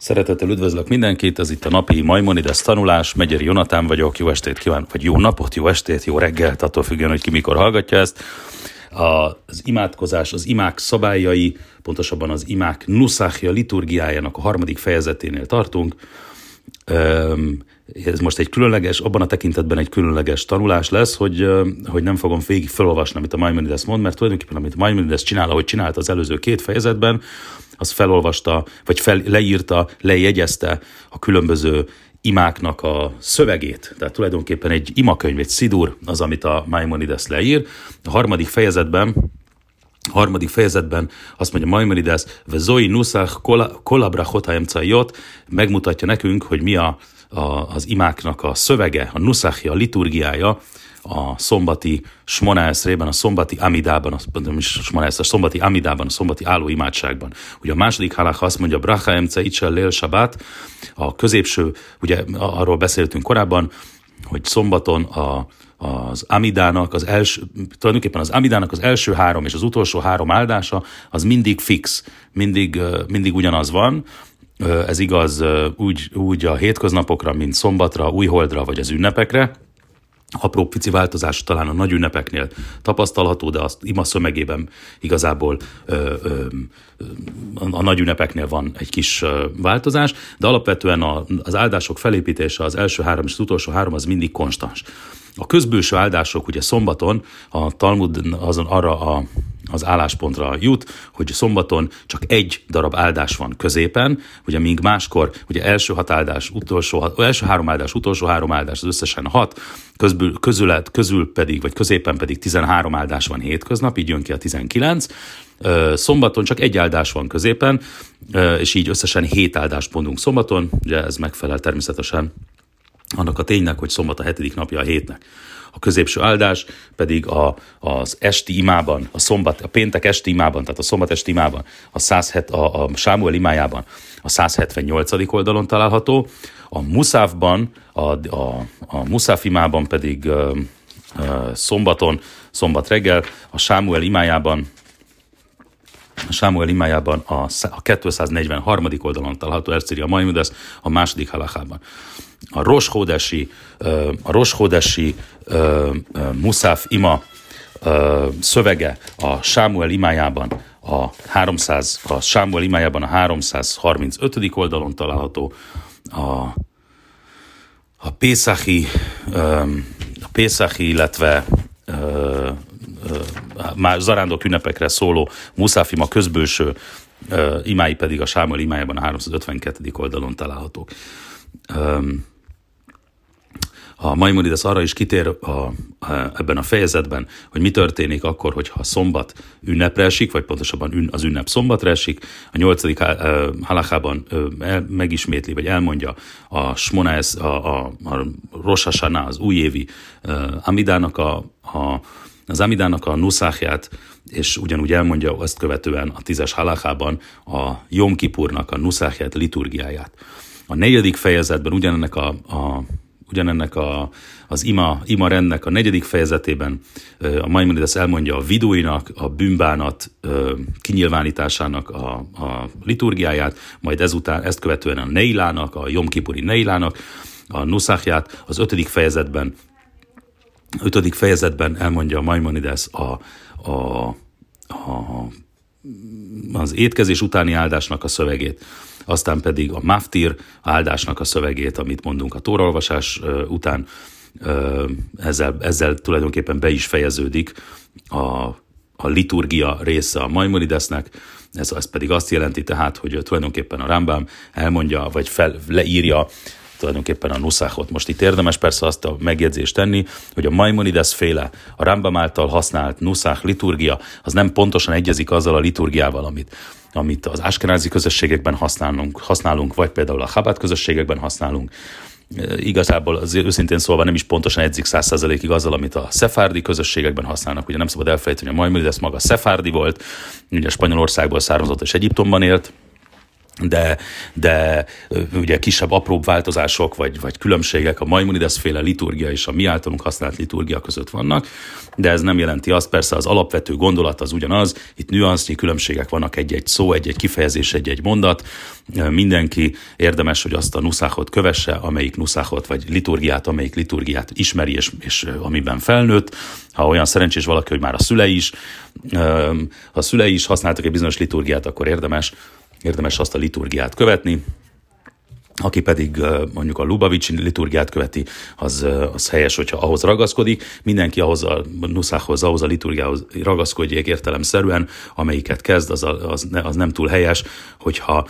Szeretettel üdvözlök mindenkit, ez itt a napi Maimonides tanulás, Megyeri Jonatán vagyok, jó estét kívánok, vagy jó napot, jó estét, jó reggelt, attól függően, hogy ki mikor hallgatja ezt. Az imádkozás, az imák szabályai, pontosabban az imák nuszáhja liturgiájának a harmadik fejezeténél tartunk. Ez most egy különleges, abban a tekintetben egy különleges tanulás lesz, hogy, hogy nem fogom végig felolvasni, amit a Maimonides mond, mert tulajdonképpen amit a Maimonides csinál, ahogy csinált az előző két fejezetben, az felolvasta, vagy fel, leírta, lejegyezte a különböző imáknak a szövegét. Tehát tulajdonképpen egy imakönyv, egy szidur az, amit a Maimonides leír. A harmadik fejezetben harmadik fejezetben azt mondja Maimonides, Zoi Nusach Kolabra Hotaemcajot megmutatja nekünk, hogy mi a, a, az imáknak a szövege, a Nusachja, a liturgiája, a szombati Smonászrében, a szombati Amidában, a, Smonász, a szombati Amidában, a szombati álló imádságban. Ugye a második halach azt mondja, Bracha emce icsel lél sabat, a középső, ugye arról beszéltünk korábban, hogy szombaton a, az Amidának az első, tulajdonképpen az Amidának az első három és az utolsó három áldása, az mindig fix, mindig, mindig ugyanaz van, ez igaz úgy, úgy a hétköznapokra, mint szombatra, újholdra vagy az ünnepekre, apró pici változás talán a nagy ünnepeknél tapasztalható, de azt ima szömegében igazából ö, ö, a nagy ünnepeknél van egy kis változás, de alapvetően a, az áldások felépítése, az első három és az utolsó három az mindig konstans. A közbőső áldások ugye szombaton a Talmud azon arra a az álláspontra jut, hogy szombaton csak egy darab áldás van középen, ugye míg máskor ugye első hat áldás, utolsó, első három áldás, utolsó három áldás, az összesen hat, közbül, közület, közül pedig, vagy középen pedig 13 áldás van hétköznap, így jön ki a 19, Szombaton csak egy áldás van középen, és így összesen hét áldást mondunk szombaton, ugye ez megfelel természetesen annak a ténynek, hogy szombat a hetedik napja a hétnek a középső áldás pedig a, az esti imában, a szombat, a péntek esti imában, tehát a szombat esti imában, a, 107, a, a Sámuel imájában a 178. oldalon található, a Muszávban, a, a, a Muszáf imában pedig ö, ö, szombaton, szombat reggel, a Sámuel imájában Sámuel imájában a, a 243. oldalon található Erciri a Maimonides a második halachában. A Roshódesi, a Roshódesi Muszáf ima szövege a Sámuel imájában a 300, a Sámuel imájában a 335. oldalon található, a, a Pészachi, a Pészachi, illetve már zarándok ünnepekre szóló Muszáfima közbőső imái pedig a Sámuel imájában a 352. oldalon találhatók. A Maimonides arra is kitér a, a, ebben a fejezetben, hogy mi történik akkor, hogyha szombat ünnepre esik, vagy pontosabban az ünnep szombatra esik. A nyolcadik halachában megismétli, vagy elmondja a Smonász, a, a, a Rosh az újévi Amidának a, a az Amidának a nuszáhját, és ugyanúgy elmondja azt követően a tízes halachában a Jom Kipurnak a nuszáhját, liturgiáját. A negyedik fejezetben ugyanennek a, a ugyanennek a, az ima, ima rendnek a negyedik fejezetében a Maimonides elmondja a vidóinak, a bűnbánat kinyilvánításának a, a liturgiáját, majd ezután ezt követően a Neilának, a Jomkipuri Neilának, a Nuszáhját, az ötödik fejezetben ötödik fejezetben elmondja a Maimonides a, a, a, az étkezés utáni áldásnak a szövegét, aztán pedig a maftir áldásnak a szövegét, amit mondunk a tórolvasás után, ezzel, ezzel tulajdonképpen be is fejeződik a, a liturgia része a Maimonidesnek, ez, ez pedig azt jelenti tehát, hogy tulajdonképpen a Rambam elmondja, vagy fel, leírja tulajdonképpen a nuszáhot. Most itt érdemes persze azt a megjegyzést tenni, hogy a Maimonides féle, a Rambam által használt nuszák liturgia, az nem pontosan egyezik azzal a liturgiával, amit amit az áskenázi közösségekben használunk, használunk, vagy például a Chabad közösségekben használunk. E, igazából az őszintén szólva nem is pontosan edzik százszerzalékig azzal, amit a szefárdi közösségekben használnak. Ugye nem szabad elfelejteni, hogy a Maimonides maga szefárdi volt, ugye Spanyolországból származott és Egyiptomban élt, de, de ugye kisebb, apróbb változások vagy, vagy különbségek a Maimonides féle liturgia és a mi általunk használt liturgia között vannak, de ez nem jelenti azt, persze az alapvető gondolat az ugyanaz, itt nüansznyi különbségek vannak egy-egy szó, egy-egy kifejezés, egy-egy mondat, mindenki érdemes, hogy azt a nuszáhot kövesse, amelyik nuszáhot, vagy liturgiát, amelyik liturgiát ismeri, és, és amiben felnőtt, ha olyan szerencsés valaki, hogy már a szülei is, ha a szülei is használtak egy bizonyos liturgiát, akkor érdemes érdemes azt a liturgiát követni, aki pedig mondjuk a Lubavicsi liturgiát követi, az, az helyes, hogyha ahhoz ragaszkodik. Mindenki ahhoz a nuszához, ahhoz a liturgiához ragaszkodjék értelemszerűen, amelyiket kezd, az, az, az nem túl helyes, hogyha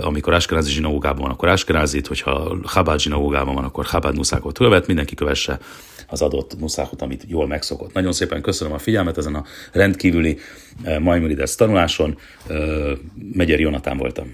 amikor Áskenázi zsinagógában van, akkor Áskenázit, hogyha Chabad zsinagógában van, akkor Chabad nuszákot követ, mindenki kövesse az adott nuszákot, amit jól megszokott. Nagyon szépen köszönöm a figyelmet ezen a rendkívüli Maimonides tanuláson. Megyer Jonatán voltam.